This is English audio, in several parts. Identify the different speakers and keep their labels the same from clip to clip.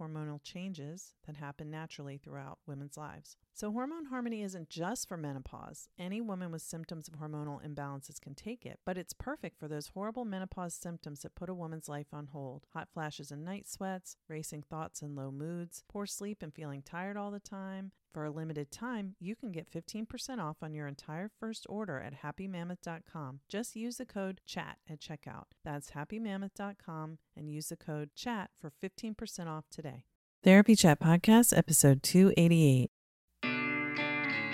Speaker 1: hormonal changes that happen naturally throughout women's lives. So, hormone harmony isn't just for menopause. Any woman with symptoms of hormonal imbalances can take it, but it's perfect for those horrible menopause symptoms that put a woman's life on hold hot flashes and night sweats, racing thoughts and low moods, poor sleep and feeling tired all the time. For a limited time, you can get 15% off on your entire first order at happymammoth.com. Just use the code CHAT at checkout. That's happymammoth.com and use the code CHAT for 15% off today. Therapy Chat Podcast, episode 288.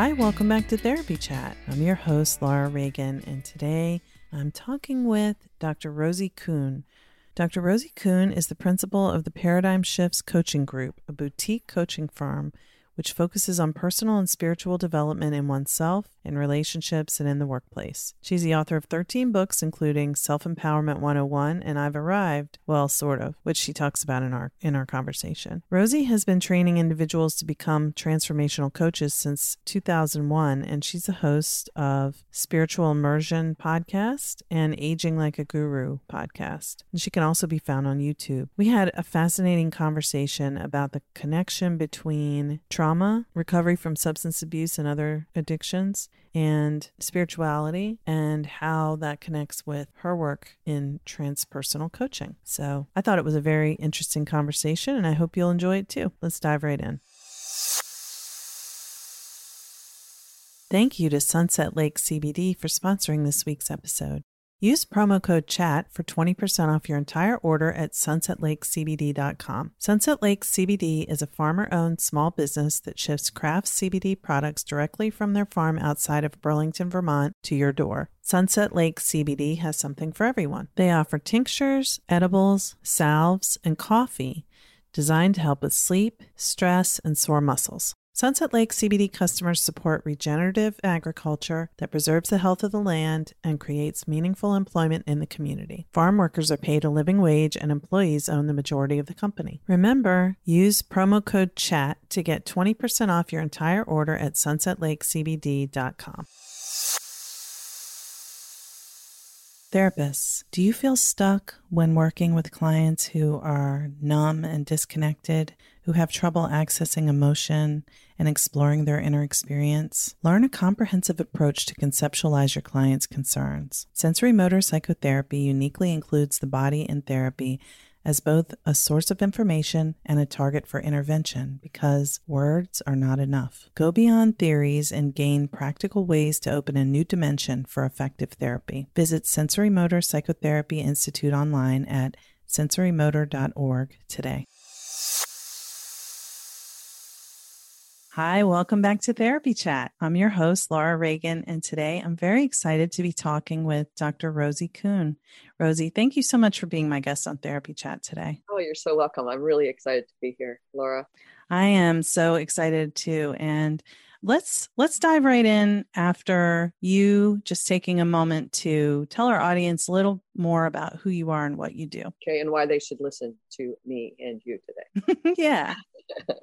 Speaker 1: Hi, welcome back to Therapy Chat. I'm your host, Laura Reagan, and today I'm talking with Dr. Rosie Kuhn. Dr. Rosie Kuhn is the principal of the Paradigm Shifts Coaching Group, a boutique coaching firm which focuses on personal and spiritual development in oneself, in relationships, and in the workplace. She's the author of 13 books, including Self Empowerment 101 and I've Arrived, well, sort of, which she talks about in our in our conversation. Rosie has been training individuals to become transformational coaches since 2001, and she's the host of Spiritual Immersion podcast and Aging Like a Guru podcast. And she can also be found on YouTube. We had a fascinating conversation about the connection between trauma trauma, recovery from substance abuse and other addictions, and spirituality, and how that connects with her work in transpersonal coaching. So I thought it was a very interesting conversation, and I hope you'll enjoy it too. Let's dive right in. Thank you to Sunset Lake CBD for sponsoring this week's episode. Use promo code CHAT for 20% off your entire order at sunsetlakecbd.com. Sunset Lake CBD is a farmer owned small business that ships craft CBD products directly from their farm outside of Burlington, Vermont to your door. Sunset Lake CBD has something for everyone. They offer tinctures, edibles, salves, and coffee designed to help with sleep, stress, and sore muscles. Sunset Lake CBD customers support regenerative agriculture that preserves the health of the land and creates meaningful employment in the community. Farm workers are paid a living wage and employees own the majority of the company. Remember, use promo code CHAT to get 20% off your entire order at sunsetlakecbd.com. Therapists, do you feel stuck when working with clients who are numb and disconnected, who have trouble accessing emotion and exploring their inner experience? Learn a comprehensive approach to conceptualize your client's concerns. Sensorimotor psychotherapy uniquely includes the body in therapy as both a source of information and a target for intervention because words are not enough. Go beyond theories and gain practical ways to open a new dimension for effective therapy. Visit Sensorimotor Psychotherapy Institute online at sensorimotor.org today. Hi, welcome back to Therapy Chat. I'm your host, Laura Reagan, and today I'm very excited to be talking with Dr. Rosie Kuhn. Rosie, thank you so much for being my guest on Therapy Chat today.
Speaker 2: Oh, you're so welcome. I'm really excited to be here, Laura.
Speaker 1: I am so excited too. And let's let's dive right in after you just taking a moment to tell our audience a little more about who you are and what you do.
Speaker 2: Okay, and why they should listen to me and you today.
Speaker 1: yeah.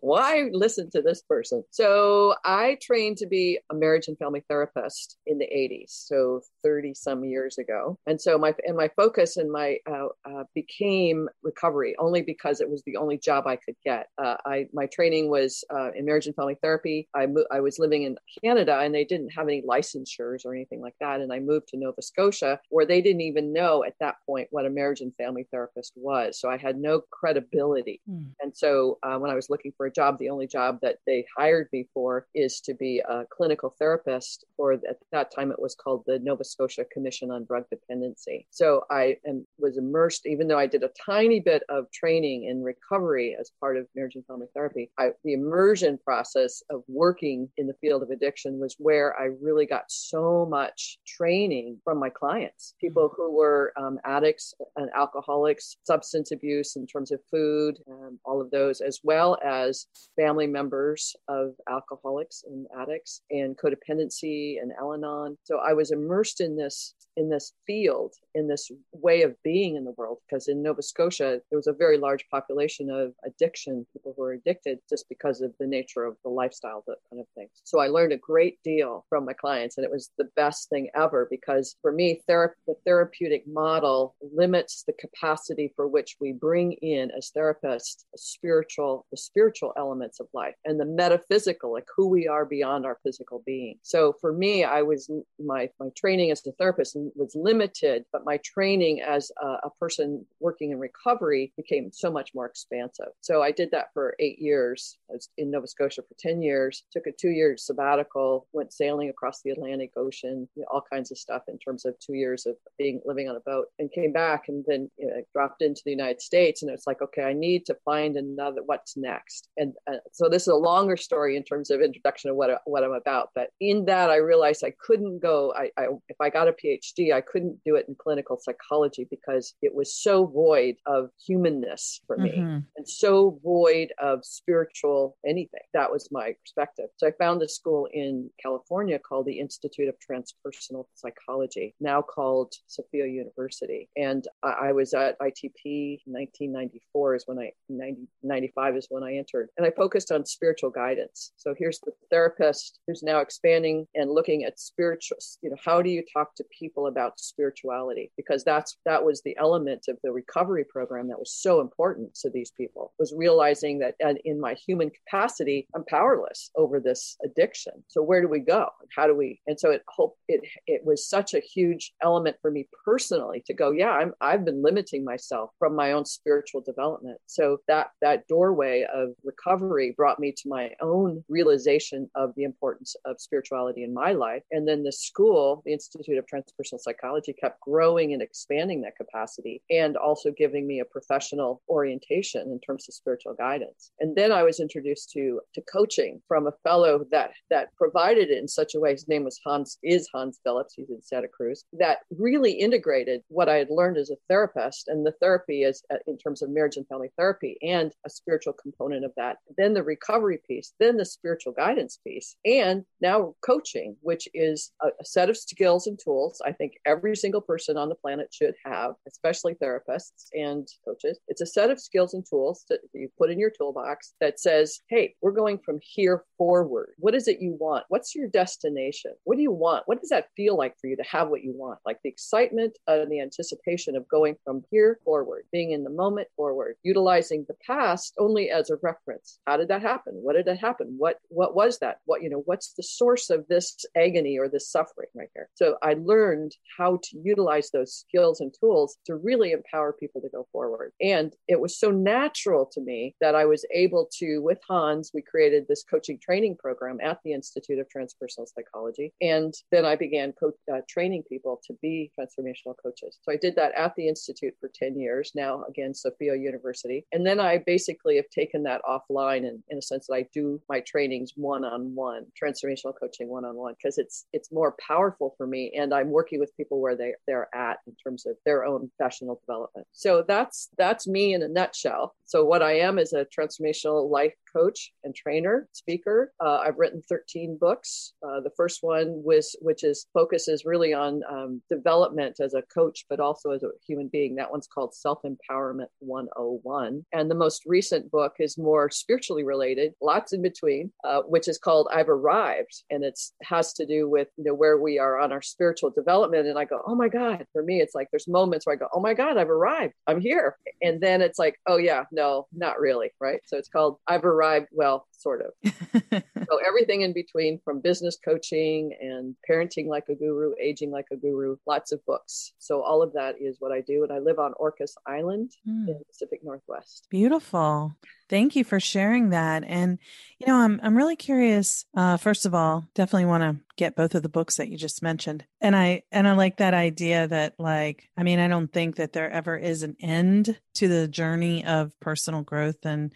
Speaker 2: Why listen to this person? So I trained to be a marriage and family therapist in the 80s, so 30 some years ago. And so my and my focus and my uh, uh, became recovery only because it was the only job I could get. Uh, I my training was uh, in marriage and family therapy. I mo- I was living in Canada and they didn't have any licensures or anything like that, and I moved to Nova Scotia where they didn't even know at that point what a marriage and family therapist was. So I had no credibility. Mm. And so uh, when I was looking for a job, the only job that they hired me for is to be a clinical therapist or at that time it was called the Nova Scotia Commission on Drug Dependency. So I am, was immersed, even though I did a tiny bit of training in recovery as part of marriage and family therapy. I, the immersion process of working in the field of addiction was where I really got so much training from my clients, people who were um, addicts and alcoholics, substance abuse in terms of food, um, all of those, as well as family members of alcoholics and addicts and codependency and Al-Anon. So I was immersed in this in this field, in this way of being in the world, because in Nova Scotia there was a very large population of addiction, people who were addicted just because of the nature of the lifestyle, that kind of thing. So I learned a great deal from my clients, and it was the best thing ever because for me, the therapeutic model limits the capacity for which we bring in as therapists spiritual, the spiritual elements of life and the metaphysical, like who we are beyond our physical being. So for me, I was my my training as a therapist was limited, but my training as a, a person working in recovery became so much more expansive. So I did that for eight years. I was in Nova Scotia for 10 years, took a two year sabbatical, went sailing across the Atlantic Ocean, you know, all kinds of stuff in terms of two years of being living on a boat and came back and then you know, dropped into the United States. And it's like, okay, I need to find another, what's next? And uh, so this is a longer story in terms of introduction of what, what I'm about. But in that, I realized I couldn't go, I, I if I got a PhD, I couldn't do it in clinical psychology because it was so void of humanness for me mm-hmm. and so void of spiritual anything. That was my perspective. So I found a school in California called the Institute of Transpersonal Psychology, now called Sophia University. And I, I was at ITP 1994 is when I, 90, 95 is when I entered. And I focused on spiritual guidance. So here's the therapist who's now expanding and looking at spiritual, you know, how do you talk to people about spirituality? Because that's that was the element of the recovery program that was so important to these people was realizing that in my human capacity, I'm powerless over this addiction. So where do we go? How do we? And so it hope it it was such a huge element for me personally to go, yeah, I'm I've been limiting myself from my own spiritual development. So that that doorway of recovery brought me to my own realization of the importance of spirituality in my life. And then the school, the Institute of Transpersonal Psychology, kept growing and expanding that capacity and also giving me a professional orientation in terms of spiritual guidance. And then I was introduced to, to coaching from a fellow that that provided it in such a way. His name was Hans, is Hans Phillips. He's in Santa Cruz. That really integrated what I had learned as a therapist and the therapy as uh, in terms of marriage and family therapy and a spiritual component of that. Then the recovery piece, then the spiritual guidance piece, and now coaching, which is a, a set of skills and tools I think every single person on the planet should have, especially therapists and coaches. It's a set of skills and tools that you put in your toolbox that says, hey, we're going from here forward. What is it you want? What's your destination? What do you want? What does that feel like for you to have what you want? Like the excitement and the anticipation of going from here forward, being in the moment forward, utilizing the past only as a reference. How did that happen? What did that happen? What what was that? What you know, what's the source of this agony or this suffering right here? So I learned how to utilize those skills and tools to really empower people to go forward. And it was so natural to me that I was was able to, with Hans, we created this coaching training program at the Institute of Transpersonal Psychology. And then I began co- uh, training people to be transformational coaches. So I did that at the Institute for 10 years, now again, Sophia University. And then I basically have taken that offline and in a sense that I do my trainings one on one, transformational coaching one on one, because it's it's more powerful for me. And I'm working with people where they, they're at in terms of their own professional development. So that's that's me in a nutshell. So what I am is a transformational life coach and trainer, speaker. Uh, I've written 13 books. Uh, the first one was, which is focuses really on um, development as a coach, but also as a human being. That one's called Self Empowerment 101. And the most recent book is more spiritually related, lots in between, uh, which is called I've Arrived, and it has to do with you know where we are on our spiritual development. And I go, oh my God. For me, it's like there's moments where I go, oh my God, I've arrived. I'm here. And then it's like, oh yeah, no, not really, right? So it's called I've Arrived well sort of. So everything in between from business coaching and parenting like a guru aging like a guru lots of books. So all of that is what i do and i live on orcas island mm. in the pacific northwest.
Speaker 1: Beautiful. Thank you for sharing that. And you know i'm, I'm really curious uh, first of all definitely want to get both of the books that you just mentioned. And i and i like that idea that like i mean i don't think that there ever is an end to the journey of personal growth and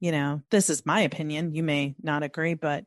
Speaker 1: you know, this is my opinion. You may not agree, but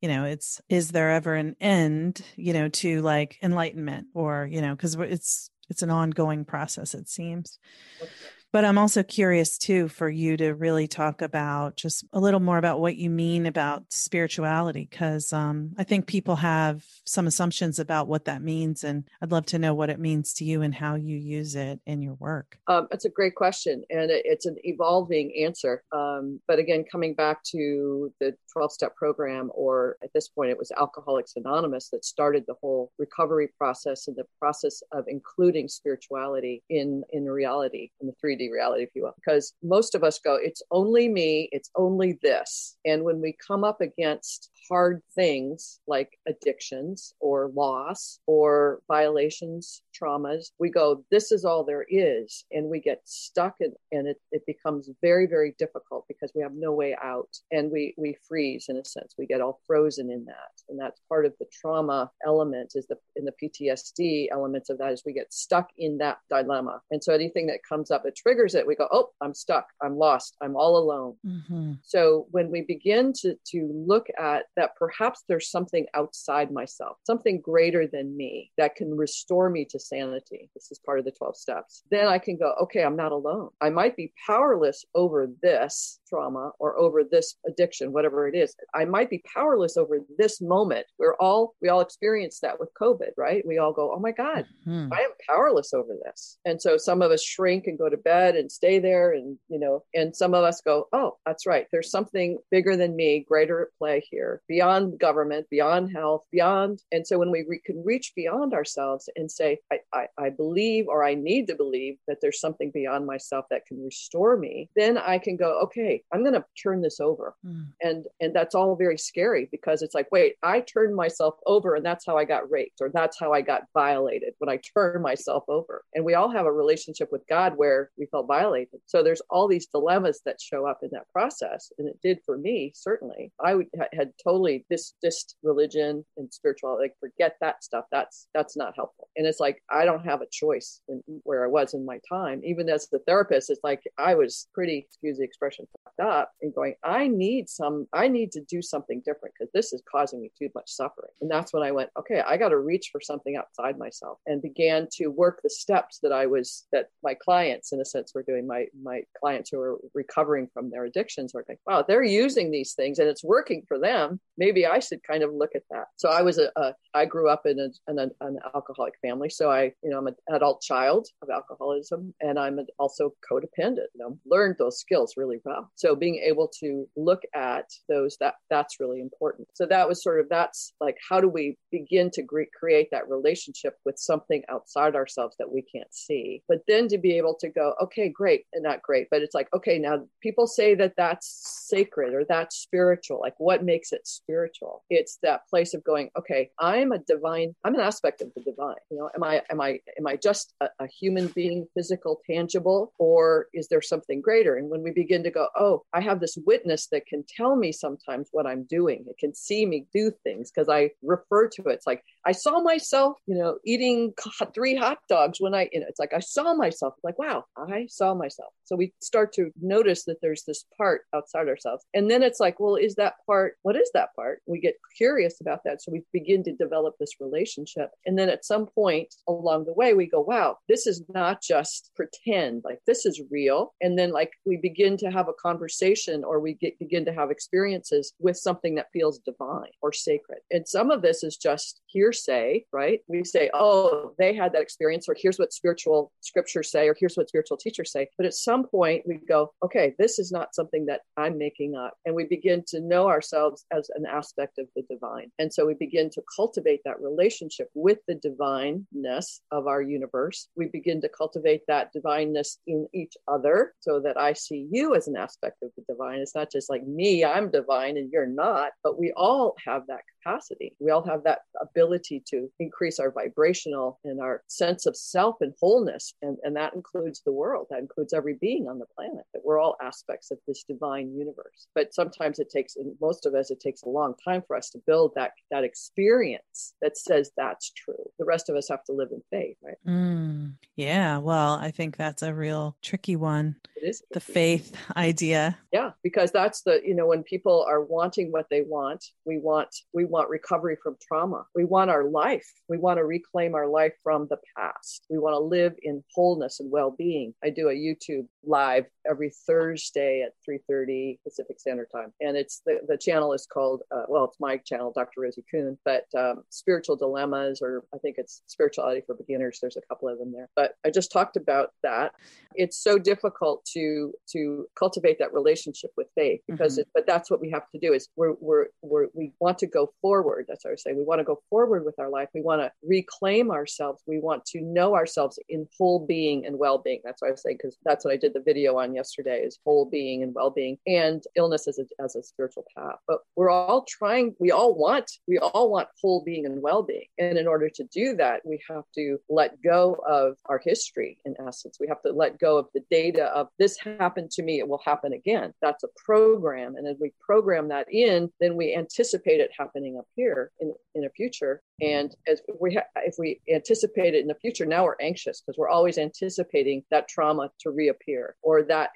Speaker 1: you know, it's is there ever an end, you know, to like enlightenment or, you know, because it's it's an ongoing process, it seems. Okay. But I'm also curious too for you to really talk about just a little more about what you mean about spirituality, because um, I think people have some assumptions about what that means, and I'd love to know what it means to you and how you use it in your work.
Speaker 2: Um, it's a great question, and it's an evolving answer. Um, but again, coming back to the 12 step program, or at this point, it was Alcoholics Anonymous that started the whole recovery process and the process of including spirituality in in reality in the 3D reality, if you will, because most of us go, it's only me, it's only this. And when we come up against hard things like addictions or loss or violations, traumas, we go, this is all there is. And we get stuck in, and it, it becomes very, very difficult because we have no way out and we, we freeze in a sense. We get all frozen in that. And that's part of the trauma element is the, in the PTSD elements of that is we get stuck in that dilemma. And so anything that comes up, it triggers it. We go, oh, I'm stuck. I'm lost. I'm all alone. Mm-hmm. So when we begin to, to look at that perhaps there's something outside myself, something greater than me that can restore me to sanity. This is part of the 12 steps. Then I can go, okay, I'm not alone. I might be powerless over this trauma or over this addiction, whatever it is. I might be powerless over this moment. We're all, we all experience that with COVID, right? We all go, oh my God, mm-hmm. I am powerless over this. And so some of us shrink and go to bed and stay there. And, you know, and some of us go, oh, that's right. There's something bigger than me, greater at play here beyond government, beyond health, beyond. And so when we re- can reach beyond ourselves and say, I, I, I believe or I need to believe that there's something beyond myself that can restore me, then I can go, okay, I'm going to turn this over. Mm. And, and that's all very scary because it's like, wait, I turned myself over and that's how I got raped or that's how I got violated when I turned myself over. And we all have a relationship with God where we felt violated. So there's all these dilemmas that show up in that process. And it did for me, certainly. I would, had totally this religion and spirituality like forget that stuff that's that's not helpful and it's like i don't have a choice in where i was in my time even as the therapist it's like i was pretty excuse the expression fucked up and going i need some i need to do something different because this is causing me too much suffering and that's when i went okay i got to reach for something outside myself and began to work the steps that i was that my clients in a sense were doing my my clients who are recovering from their addictions were like wow they're using these things and it's working for them maybe I should kind of look at that. So I was a, a I grew up in, a, in a, an alcoholic family. So I, you know, I'm an adult child of alcoholism and I'm also codependent, you know, learned those skills really well. So being able to look at those, that that's really important. So that was sort of, that's like, how do we begin to re- create that relationship with something outside ourselves that we can't see? But then to be able to go, okay, great, and not great, but it's like, okay, now people say that that's sacred or that's spiritual. Like what makes it spiritual? It's that place of going, okay, I'm a divine, I'm an aspect of the divine. You know, am I am I am I just a, a human being, physical, tangible, or is there something greater? And when we begin to go, oh, I have this witness that can tell me sometimes what I'm doing. It can see me do things because I refer to it. It's like I saw myself, you know, eating three hot dogs when I, you know, it's like I saw myself. like, wow, I saw myself. So we start to notice that there's this part outside ourselves. And then it's like, well, is that part, what is that part? We get curious about that. So we begin to develop this relationship. And then at some point along the way, we go, wow, this is not just pretend, like this is real. And then like we begin to have a conversation or we get, begin to have experiences with something that feels divine or sacred. And some of this is just hearsay, right? We say, oh, they had that experience, or here's what spiritual scriptures say, or here's what spiritual teachers say. But at some point, we go, okay, this is not something that I'm making up. And we begin to know ourselves as an aspect of the divine. And so we begin to cultivate that relationship with the divineness of our universe. We begin to cultivate that divineness in each other so that I see you as an aspect of the divine. It's not just like me, I'm divine and you're not, but we all have that capacity. We all have that ability to increase our vibrational and our sense of self and wholeness. And, and that includes the world, that includes every being on the planet, that we're all aspects of this divine universe. But sometimes it takes, and most of us, it takes a long time for us to build that, that experience that says that's true. The rest of us have to live in faith, right?
Speaker 1: Mm, yeah. Well, I think that's a real tricky one.
Speaker 2: It is
Speaker 1: the faith idea.
Speaker 2: Yeah, because that's the, you know, when people are wanting what they want, we want, we want want recovery from trauma. We want our life. We want to reclaim our life from the past. We want to live in wholeness and well-being. I do a YouTube live every Thursday at 3:30 Pacific Standard Time, and it's the, the channel is called uh, well, it's my channel, Dr. Rosie Kuhn, but um, spiritual dilemmas, or I think it's spirituality for beginners. There's a couple of them there, but I just talked about that. It's so difficult to to cultivate that relationship with faith because, mm-hmm. it, but that's what we have to do is we're, we're, we're we want to go forward. That's what I was saying. We want to go forward with our life. We want to reclaim ourselves. We want to know ourselves in whole being and well being. That's what I was saying because that's what I did the video on yesterday is whole being and well-being and illness as a, as a spiritual path but we're all trying we all want we all want whole being and well-being and in order to do that we have to let go of our history in essence we have to let go of the data of this happened to me it will happen again that's a program and as we program that in then we anticipate it happening up here in, in a future and as we ha- if we anticipate it in the future now we're anxious because we're always anticipating that trauma to reappear or that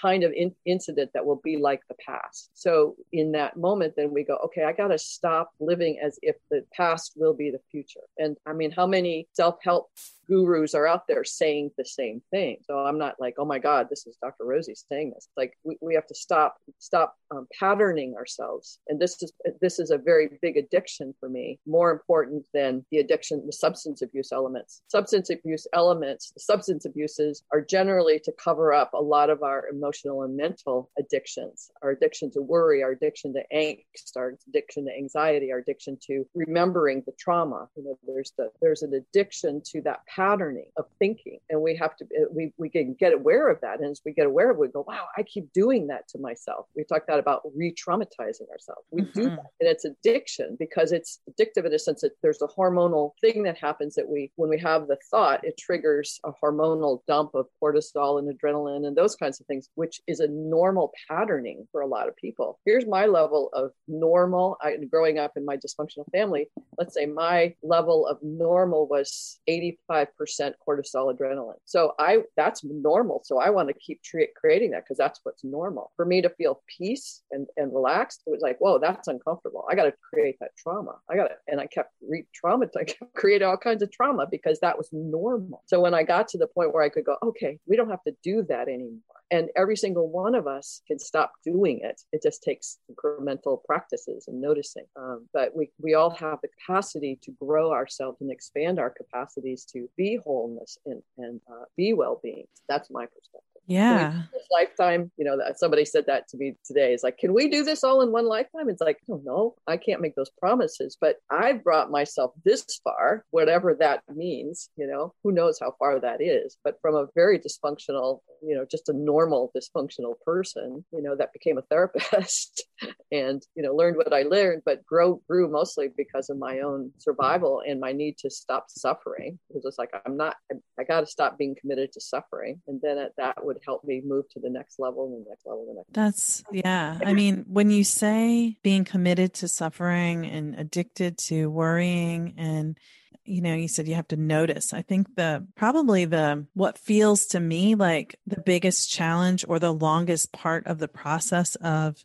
Speaker 2: kind of in- incident that will be like the past. So in that moment, then we go, okay, I got to stop living as if the past will be the future. And I mean, how many self help gurus are out there saying the same thing. So I'm not like, oh my God, this is Dr. Rosie saying this. Like we, we have to stop stop um, patterning ourselves. And this is this is a very big addiction for me, more important than the addiction, the substance abuse elements. Substance abuse elements, substance abuses are generally to cover up a lot of our emotional and mental addictions, our addiction to worry, our addiction to angst, our addiction to anxiety, our addiction to remembering the trauma. You know, there's the there's an addiction to that patterning of thinking and we have to we, we can get aware of that. And as we get aware of it we go wow i keep doing that to myself. We talked that about re-traumatizing ourselves. We mm-hmm. do that and it's addiction because it's addictive in a sense that there's a hormonal thing that happens that we when we have the thought it triggers a hormonal dump of cortisol and adrenaline and those kinds of things which is a normal patterning for a lot of people. Here's my level of normal I, growing up in my dysfunctional family. Let's say my level of normal was 85 percent cortisol adrenaline. So I that's normal. So I want to keep tre- creating that because that's what's normal. For me to feel peace and, and relaxed, it was like, whoa, that's uncomfortable. I got to create that trauma. I got to, and I kept re-traumatizing, I kept all kinds of trauma because that was normal. So when I got to the point where I could go, okay, we don't have to do that anymore. And every single one of us can stop doing it. It just takes incremental practices and noticing. Um, but we, we all have the capacity to grow ourselves and expand our capacities to be wholeness and, and uh, be well being. That's my perspective.
Speaker 1: Yeah.
Speaker 2: lifetime, you know, somebody said that to me today. It's like, can we do this all in one lifetime? It's like, don't know. I can't make those promises, but I've brought myself this far, whatever that means, you know, who knows how far that is. But from a very dysfunctional, you know, just a normal dysfunctional person, you know, that became a therapist and, you know, learned what I learned, but grow grew mostly because of my own survival and my need to stop suffering. It was like, I'm not, I, I got to stop being committed to suffering. And then it, that would help me move to the next level and the next level. And the next
Speaker 1: That's, yeah. I mean, when you say being committed to suffering and addicted to worrying and you know you said you have to notice i think the probably the what feels to me like the biggest challenge or the longest part of the process of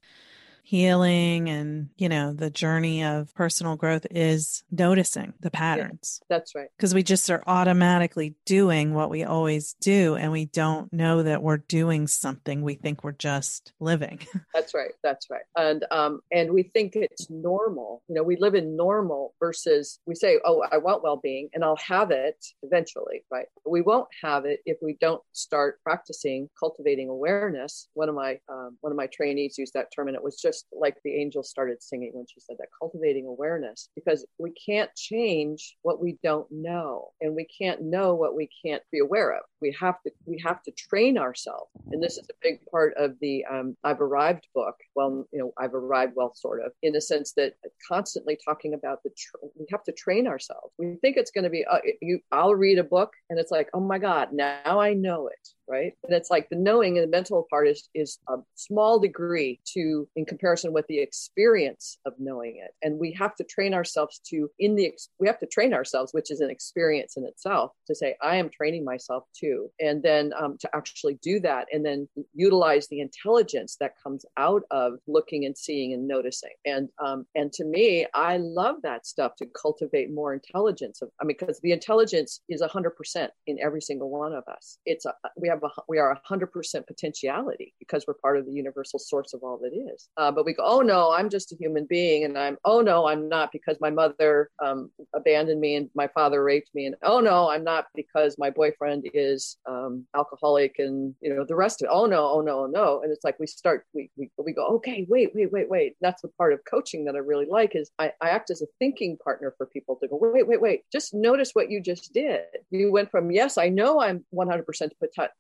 Speaker 1: healing and you know the journey of personal growth is noticing the patterns.
Speaker 2: yeah, that's right.
Speaker 1: Because we just are automatically doing what we always do and we don't know that we're doing something. We think we're just living.
Speaker 2: That's right that's right. And um and we think it's normal you know we live in normal versus we say oh i want well-being and i'll have it eventually right? We won't have it if we don't start practicing cultivating awareness. One of my um, one of my trainees used that term and it was just just like the angel started singing when she said that cultivating awareness because we can't change what we don't know and we can't know what we can't be aware of. We have to we have to train ourselves. And this is a big part of the um, i've arrived book. Well you know i've arrived well sort of in the sense that constantly talking about the tr- we have to train ourselves. We think it's going to be uh, you i'll read a book and it's like oh my god now i know it right? And it's like the knowing and the mental part is is a small degree to in comparison with the experience of knowing it. And we have to train ourselves to in the we have to train ourselves which is an experience in itself to say i am training myself too. And then um, to actually do that and then utilize the intelligence that comes out of looking and seeing and noticing. And um, and to me i love that stuff to cultivate more intelligence of i mean because the intelligence is 100% in every single one of us. It's a we have a, we are 100% potentiality because we're part of the universal source of all that is. Uh, but we go oh no i'm just a human being and i'm oh no i'm not because my mother um, abandoned me and my father raped me and oh no i'm not because my boyfriend is um, alcoholic and you know the rest of it oh no oh no oh no. And it's like we start we, we, we go okay wait wait wait wait. That's the part of coaching that i really like is I, I act as a thinking partner for people to go wait wait wait just notice what you just did. You went from yes i know i'm 100%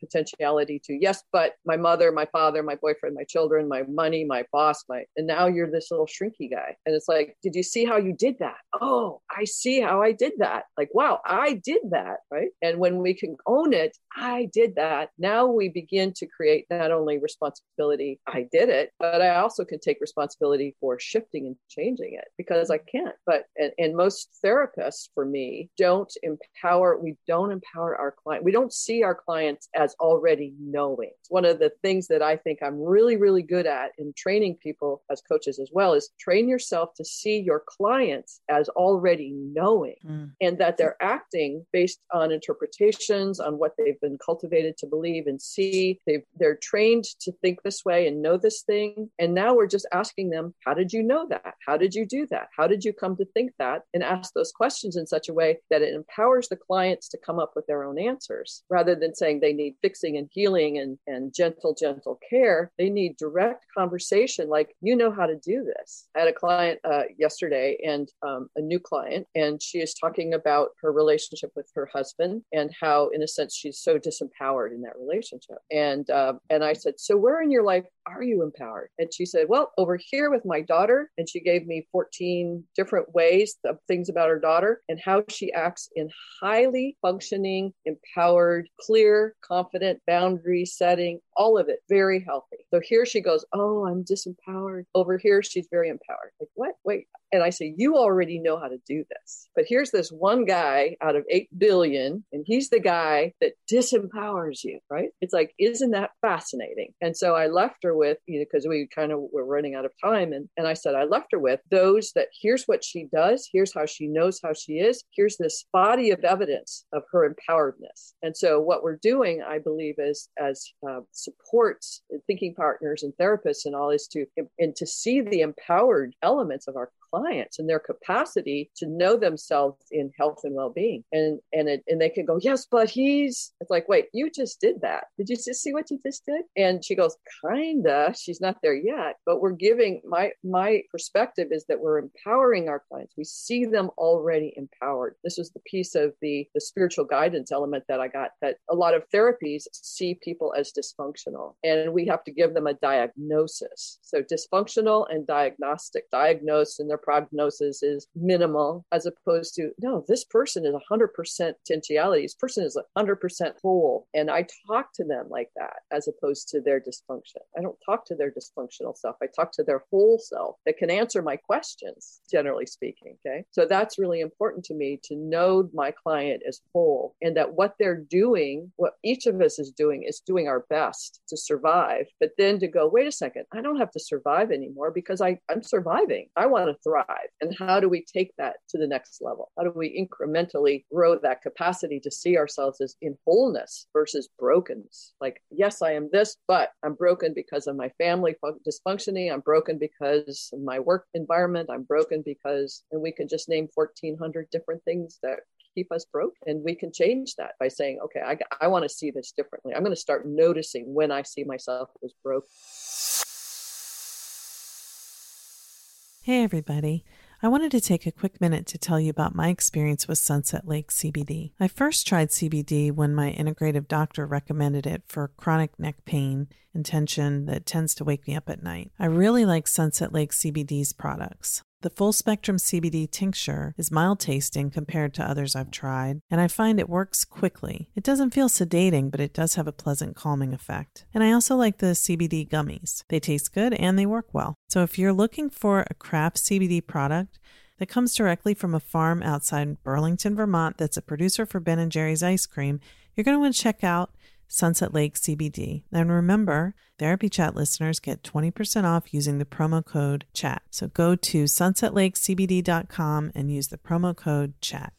Speaker 2: potentiality to yes, but my mother, my father, my boyfriend, my children, my money, my boss, my and now you're this little shrinky guy. And it's like, did you see how you did that? Oh, I see how I did that. Like, wow, I did that, right? And when we can own it, I did that. Now we begin to create not only responsibility, I did it, but I also can take responsibility for shifting and changing it because I can't. But and, and most therapists for me don't empower, we don't empower our client. We don't see our clients as already knowing. It's one of the things that I think I'm really, really good at in training people as coaches as well is train yourself to see your clients as already knowing mm. and that they're acting based on interpretations, on what they've been cultivated to believe and see. They've, they're trained to think this way and know this thing. And now we're just asking them, how did you know that? How did you do that? How did you come to think that? And ask those questions in such a way that it empowers the clients to come up with their own answers rather than saying they need fixing and healing and, and gentle, gentle care. They need direct conversation, like, you know how to do this. I had a client uh, yesterday and um, a new client, and she is talking about her relationship with her husband and how, in a sense, she's so disempowered in that relationship. And uh, and I said, so where in your life are you empowered? And she said, well, over here with my daughter. And she gave me 14 different ways of things about her daughter and how she acts in highly functioning, empowered, clear, confident boundary setting, all of it very healthy. So here she goes, oh, I'm disempowered. Over here, she's very empowered. Like, what? Wait, and I say, You already know how to do this. But here's this one guy out of 8 billion, and he's the guy that disempowers you, right? It's like, Isn't that fascinating? And so I left her with, you know, because we kind of were running out of time. And, and I said, I left her with those that here's what she does, here's how she knows how she is, here's this body of evidence of her empoweredness. And so what we're doing, I believe, is as uh, supports thinking partners and therapists and all is to, and to see the empowered elements of our clients and their capacity to know themselves in health and well-being. And and it, and they can go yes but he's it's like wait you just did that. Did you just see what you just did? And she goes kinda. She's not there yet. But we're giving my my perspective is that we're empowering our clients. We see them already empowered. This is the piece of the the spiritual guidance element that i got that a lot of therapies see people as dysfunctional. And we have to give them a diagnosis. So dysfunctional and diagnostic diagnosed and they're prognosis is minimal, as opposed to, no, this person is 100% potentiality. This person is 100% whole. And I talk to them like that, as opposed to their dysfunction. I don't talk to their dysfunctional self. I talk to their whole self that can answer my questions, generally speaking. Okay. So that's really important to me to know my client as whole and that what they're doing, what each of us is doing, is doing our best to survive. But then to go, wait a second, I don't have to survive anymore because I, I'm surviving. I want to thrive. And how do we take that to the next level? How do we incrementally grow that capacity to see ourselves as in wholeness versus brokenness? Like, yes, I am this, but I'm broken because of my family dysfunctioning. I'm broken because of my work environment. I'm broken because, and we can just name 1,400 different things that keep us broke. And we can change that by saying, okay, I, I want to see this differently. I'm going to start noticing when I see myself as broke.
Speaker 1: Hey, everybody. I wanted to take a quick minute to tell you about my experience with Sunset Lake CBD. I first tried CBD when my integrative doctor recommended it for chronic neck pain and tension that tends to wake me up at night. I really like Sunset Lake CBD's products. The full spectrum CBD tincture is mild tasting compared to others I've tried, and I find it works quickly. It doesn't feel sedating, but it does have a pleasant calming effect. And I also like the CBD gummies. They taste good and they work well. So if you're looking for a craft CBD product, that comes directly from a farm outside Burlington, Vermont that's a producer for Ben and Jerry's ice cream, you're going to want to check out Sunset Lake CBD. And remember, Therapy Chat listeners get 20% off using the promo code CHAT. So go to sunsetlakecbd.com and use the promo code CHAT.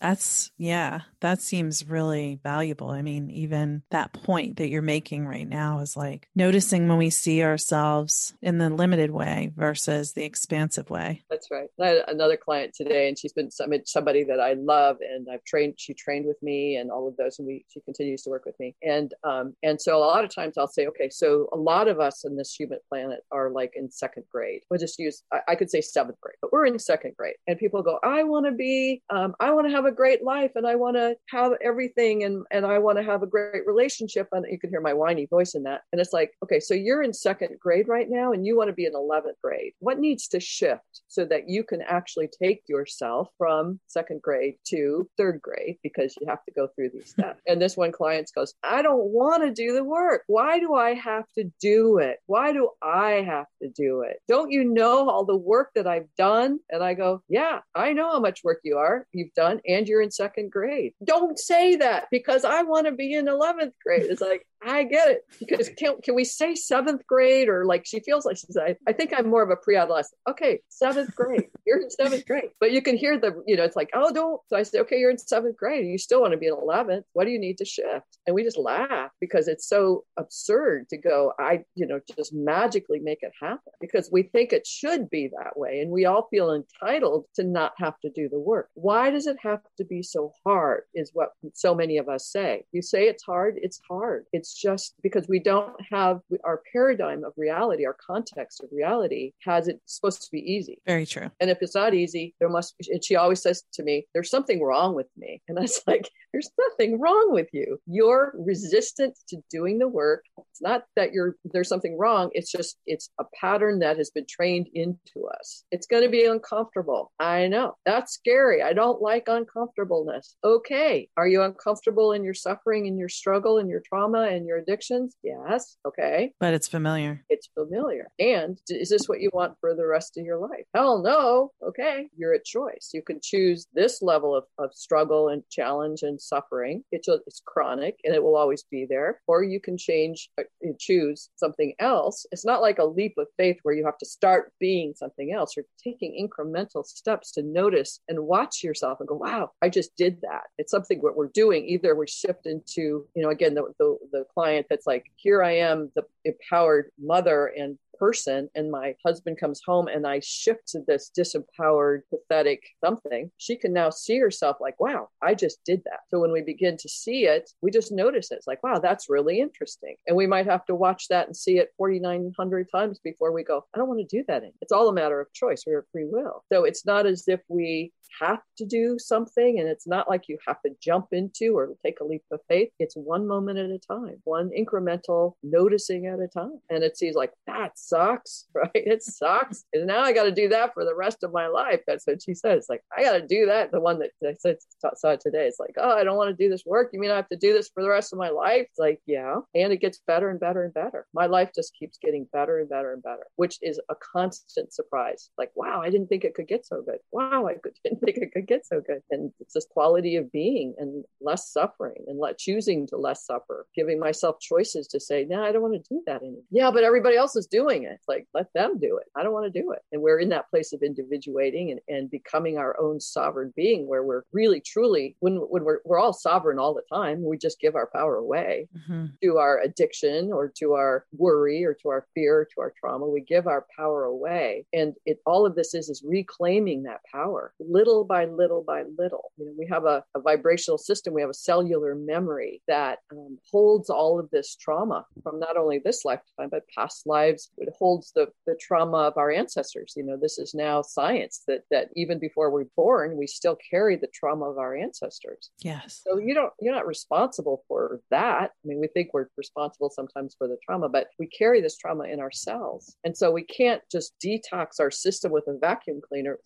Speaker 1: That's, yeah, that seems really valuable. I mean, even that point that you're making right now is like noticing when we see ourselves in the limited way versus the expansive way.
Speaker 2: That's right. I had another client today, and she's been somebody that I love, and I've trained. She trained with me, and all of those, and we she continues to work with me. And um, and so a lot of times I'll say, okay, so a lot of us in this human planet are like in second grade. We'll just use I, I could say seventh grade, but we're in second grade, and people go, I want to be, um, I want to have a great life, and I want to have everything and and I want to have a great relationship and you can hear my whiny voice in that. And it's like okay so you're in second grade right now and you want to be in 11th grade. What needs to shift so that you can actually take yourself from second grade to third grade? Because you have to go through these steps. And this one client goes I don't want to do the work. Why do I have to do it? Why do I have to do it? Don't you know all the work that I've done? And I go yeah I know how much work you are you've done and you're in second grade don't say that because I want to be in 11th grade. It's like, I get it because can, can we say seventh grade or like she feels like she's I, I think I'm more of a pre-adolescent. Okay, seventh grade. You're in seventh grade, but you can hear the you know it's like oh don't. So I say okay, you're in seventh grade. And you still want to be in 11th. What do you need to shift? And we just laugh because it's so absurd to go. I you know just magically make it happen because we think it should be that way, and we all feel entitled to not have to do the work. Why does it have to be so hard? Is what so many of us say. You say it's hard. It's hard. It's just because we don't have our paradigm of reality, our context of reality has it supposed to be easy.
Speaker 1: Very true.
Speaker 2: And if it's not easy, there must be, and she always says to me, there's something wrong with me. And I was like, there's nothing wrong with you. You're resistant to doing the work. It's not that you're, there's something wrong. It's just, it's a pattern that has been trained into us. It's going to be uncomfortable. I know that's scary. I don't like uncomfortableness. Okay. Are you uncomfortable in your suffering and your struggle and your trauma and your addictions? Yes. Okay.
Speaker 1: But it's familiar.
Speaker 2: It's familiar. And is this what you want for the rest of your life? Hell no. Okay. You're at choice. You can choose this level of, of struggle and challenge and suffering. It's, it's chronic and it will always be there. Or you can change, uh, choose something else. It's not like a leap of faith where you have to start being something else. You're taking incremental steps to notice and watch yourself and go, wow, I just did that. It's something what we're doing. Either we shift into, you know, again, the, the, the client that's like, here I am, the empowered mother and person and my husband comes home and I shift to this disempowered, pathetic something, she can now see herself like, wow, I just did that. So when we begin to see it, we just notice it. It's like, wow, that's really interesting. And we might have to watch that and see it 4,900 times before we go, I don't want to do that. Anymore. It's all a matter of choice. We are free will. So it's not as if we have to do something and it's not like you have to jump into or take a leap of faith. It's one moment at a time, one incremental noticing at a time. And it seems like that's sucks, right? It sucks. and now I got to do that for the rest of my life. That's what she says. Like, I got to do that. The one that I said, saw today. It's like, oh, I don't want to do this work. You mean I have to do this for the rest of my life? It's like, yeah. And it gets better and better and better. My life just keeps getting better and better and better, which is a constant surprise. Like, wow, I didn't think it could get so good. Wow, I didn't think it could get so good. And it's this quality of being and less suffering and let choosing to less suffer, giving myself choices to say, no, I don't want to do that anymore. Yeah, but everybody else is doing it. Like, let them do it. I don't want to do it. And we're in that place of individuating and, and becoming our own sovereign being where we're really truly when when we're we're all sovereign all the time, we just give our power away mm-hmm. to our addiction or to our worry or to our fear, or to our trauma. We give our power away. And it all of this is is reclaiming that power little by little by little. You know, we have a, a vibrational system, we have a cellular memory that um, holds all of this trauma from not only this lifetime, but past lives. It holds the, the trauma of our ancestors. You know, this is now science that that even before we're born, we still carry the trauma of our ancestors.
Speaker 1: Yes.
Speaker 2: So you don't you're not responsible for that. I mean, we think we're responsible sometimes for the trauma, but we carry this trauma in ourselves. And so we can't just detox our system with a vacuum cleaner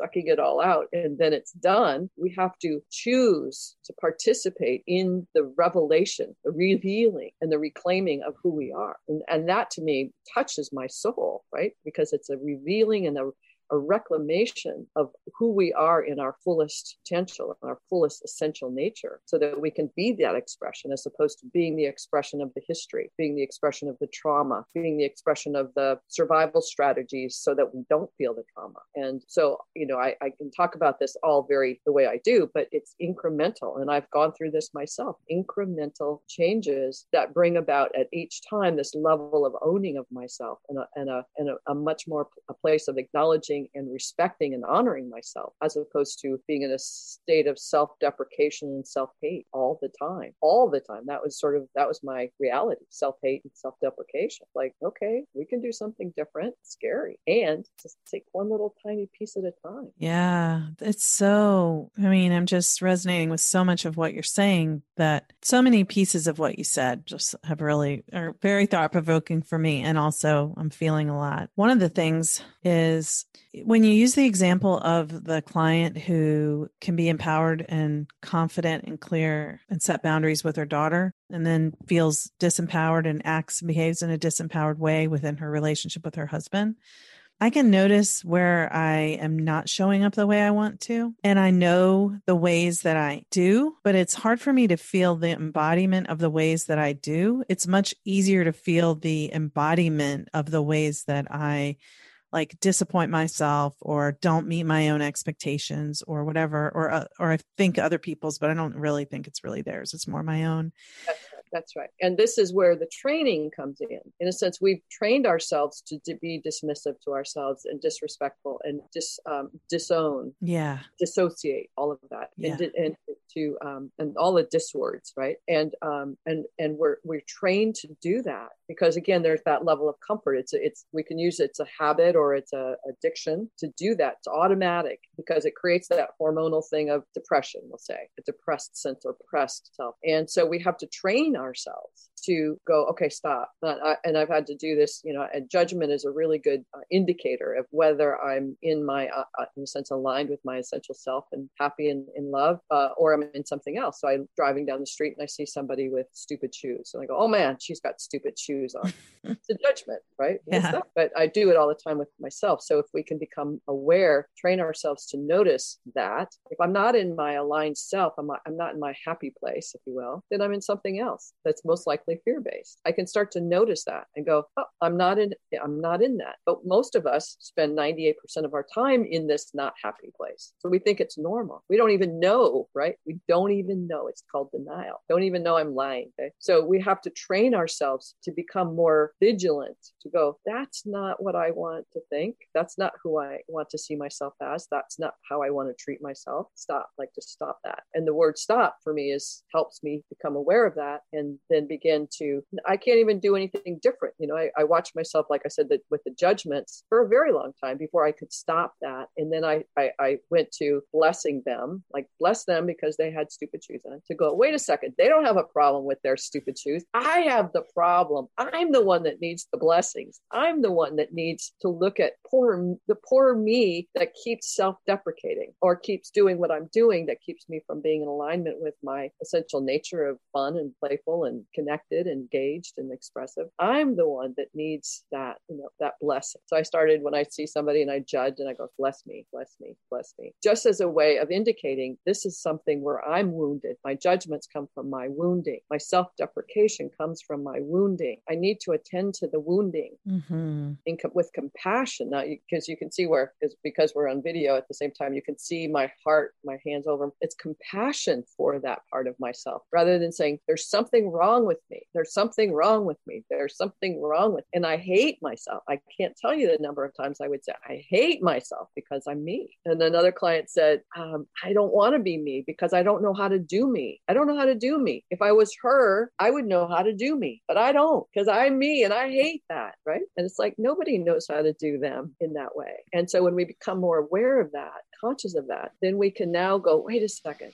Speaker 2: sucking it all out and then it's done. We have to choose to participate in the revelation, the revealing, and the reclaiming of who we are. And, and that to me touches my soul, right? Because it's a revealing and a a reclamation of who we are in our fullest potential, our fullest essential nature, so that we can be that expression as opposed to being the expression of the history, being the expression of the trauma, being the expression of the survival strategies so that we don't feel the trauma. And so, you know, I, I can talk about this all very the way I do, but it's incremental. And I've gone through this myself incremental changes that bring about at each time this level of owning of myself and a, and a, and a, a much more a place of acknowledging and respecting and honoring myself as opposed to being in a state of self-deprecation and self-hate all the time all the time. That was sort of that was my reality self-hate and self-deprecation. Like okay we can do something different scary and just take one little tiny piece at a time.
Speaker 1: Yeah it's so i mean i'm just resonating with so much of what you're saying that so many pieces of what you said just have really are very thought provoking for me and also i'm feeling a lot. One of the things is when you use the example of the client who can be empowered and confident and clear and set boundaries with her daughter and then feels disempowered and acts and behaves in a disempowered way within her relationship with her husband I can notice where I am not showing up the way I want to. And I know the ways that I do, but it's hard for me to feel the embodiment of the ways that I do. It's much easier to feel the embodiment of the ways that I like disappoint myself or don't meet my own expectations or whatever or uh, or I think other people's but I don't really think it's really theirs it's more my own
Speaker 2: that's right, and this is where the training comes in. In a sense we've trained ourselves to, to be dismissive to ourselves and disrespectful and dis um, disown
Speaker 1: yeah.
Speaker 2: dissociate all of that yeah. and, and to um, and all the dis words right? And um, and and we're we're trained to do that because again there's that level of comfort. It's a, it's we can use it's a habit or it's a addiction to do that. It's automatic because it creates that hormonal thing of depression we'll say a depressed sense or pressed self. And so we have to train ourselves to go okay stop. And i've had to do this you know and judgment is a really good uh, indicator of whether i'm in my uh, uh, in a sense aligned with my essential self and happy and in love uh, or i'm in something else. So i'm driving down the street and i see somebody with stupid shoes and i go oh man she's got stupid shoes on. It's a judgment right?
Speaker 1: Yeah.
Speaker 2: but i do it all the time with myself. So if we can become aware train ourselves to notice that if i'm not in my aligned self i'm not, I'm not in my happy place if you will then i'm in something else that's most likely fear based. I can start to notice that and go, oh, I'm not in I'm not in that. But most of us spend 98% of our time in this not happy place. So we think it's normal. We don't even know, right? We don't even know. It's called denial. Don't even know I'm lying. Okay? So we have to train ourselves to become more vigilant, to go, that's not what I want to think. That's not who I want to see myself as. That's not how I want to treat myself. Stop, like to stop that. And the word stop for me is helps me become aware of that and and then begin to i can't even do anything different. You know i, I watched myself like i said that with the judgments for a very long time before i could stop that. And then I, I i went to blessing them like bless them because they had stupid shoes on to go wait a second they don't have a problem with their stupid shoes. I have the problem. I'm the one that needs the blessings. I'm the one that needs to look at poor the poor me that keeps self-deprecating or keeps doing what i'm doing that keeps me from being in alignment with my essential nature of fun and playful and connected, engaged, and expressive. I'm the one that needs that, you know, that blessing. So I started when I see somebody and I judge and I go, bless me, bless me, bless me, just as a way of indicating this is something where I'm wounded. My judgments come from my wounding. My self deprecation comes from my wounding. I need to attend to the wounding mm-hmm. with compassion. Now, because you, you can see where, because we're on video at the same time, you can see my heart, my hands over. It's compassion for that part of myself rather than saying, there's something wrong with me. There's something wrong with me. There's something wrong with, and I hate myself. I can't tell you the number of times I would say, I hate myself because I'm me. And another client said, um, I don't want to be me because I don't know how to do me. I don't know how to do me. If I was her, I would know how to do me, but I don't because I'm me and I hate that. Right. And it's like nobody knows how to do them in that way. And so when we become more aware of that, conscious of that, then we can now go, wait a second,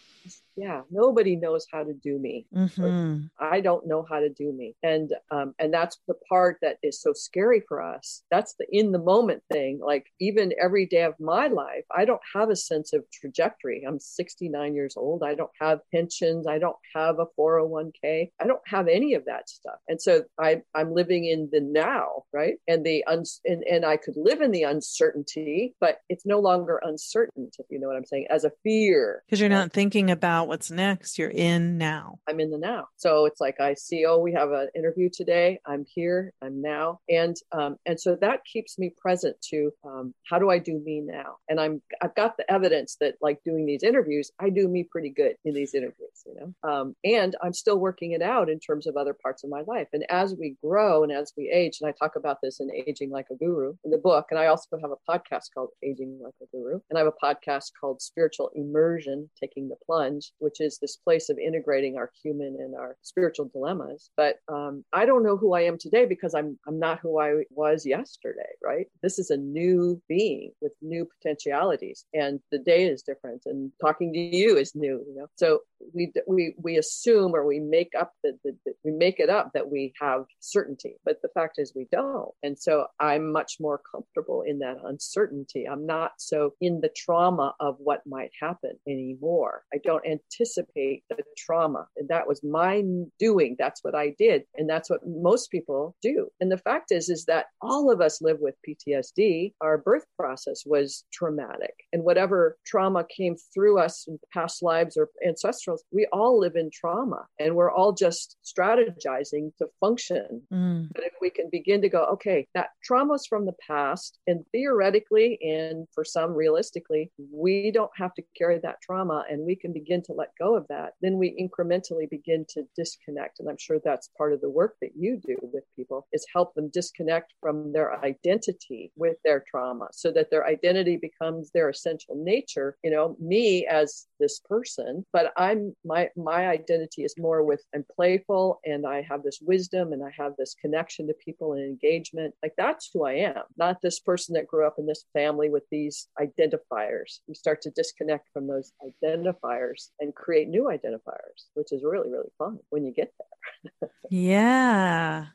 Speaker 2: yeah nobody knows how to do me. Mm-hmm. i don't know how to do me. And um, and that's the part that is so scary for us. That's the in the moment thing. Like even every day of my life i don't have a sense of trajectory. I'm 69 years old. I don't have pensions. I don't have a 401k i don't have any of that stuff. And so i i'm living in the now right? And the uns and, and i could live in the uncertainty but it's no longer uncertain if you know what i'm saying as a fear.
Speaker 1: Because you're not thinking about what's next. You're in now.
Speaker 2: I'm in the now. So it's like I see, oh, we have an interview today. I'm here. I'm now, and um, and so that keeps me present to um, how do I do me now? And I'm I've got the evidence that like doing these interviews, I do me pretty good in these interviews, you know. Um, and I'm still working it out in terms of other parts of my life. And as we grow and as we age, and I talk about this in Aging Like a Guru in the book, and I also have a podcast called Aging Like a Guru, and I have a podcast called Spiritual Immersion, Taking the Plunge, which is this place of integrating our human and our spiritual dilemmas. But um, I don't know who I am today because I'm I'm not who I was yesterday. Right? This is a new being with new potentialities, and the day is different. And talking to you is new. You know, so we we we assume or we make up that we make it up that we have certainty, but the fact is we don't. And so I'm much more comfortable in that uncertainty. I'm not so in the trauma of what might happen anymore. I don't anticipate the trauma. And that was my doing. That's what I did. And that's what most people do. And the fact is, is that all of us live with PTSD. Our birth process was traumatic. And whatever trauma came through us in past lives or ancestrals, we all live in trauma and we're all just strategizing to function. Mm. But if we can begin to go, okay, that trauma's from the past, and theoretically, and for some realistically, we don't have to carry that trauma and we can begin to let go of that, then we incrementally begin to disconnect. And I'm sure that's part of the work that you do with people is help them disconnect from their identity with their trauma so that their identity becomes their essential nature. You know, me as this person, but I'm my my identity is more with I'm playful and I have this wisdom and I have this connection to people and engagement. Like that's who I am, not this person that grew up in this family with these identifiers. You start to disconnect from those identifiers and create new identifiers, which is really, really fun when you get there.
Speaker 1: yeah.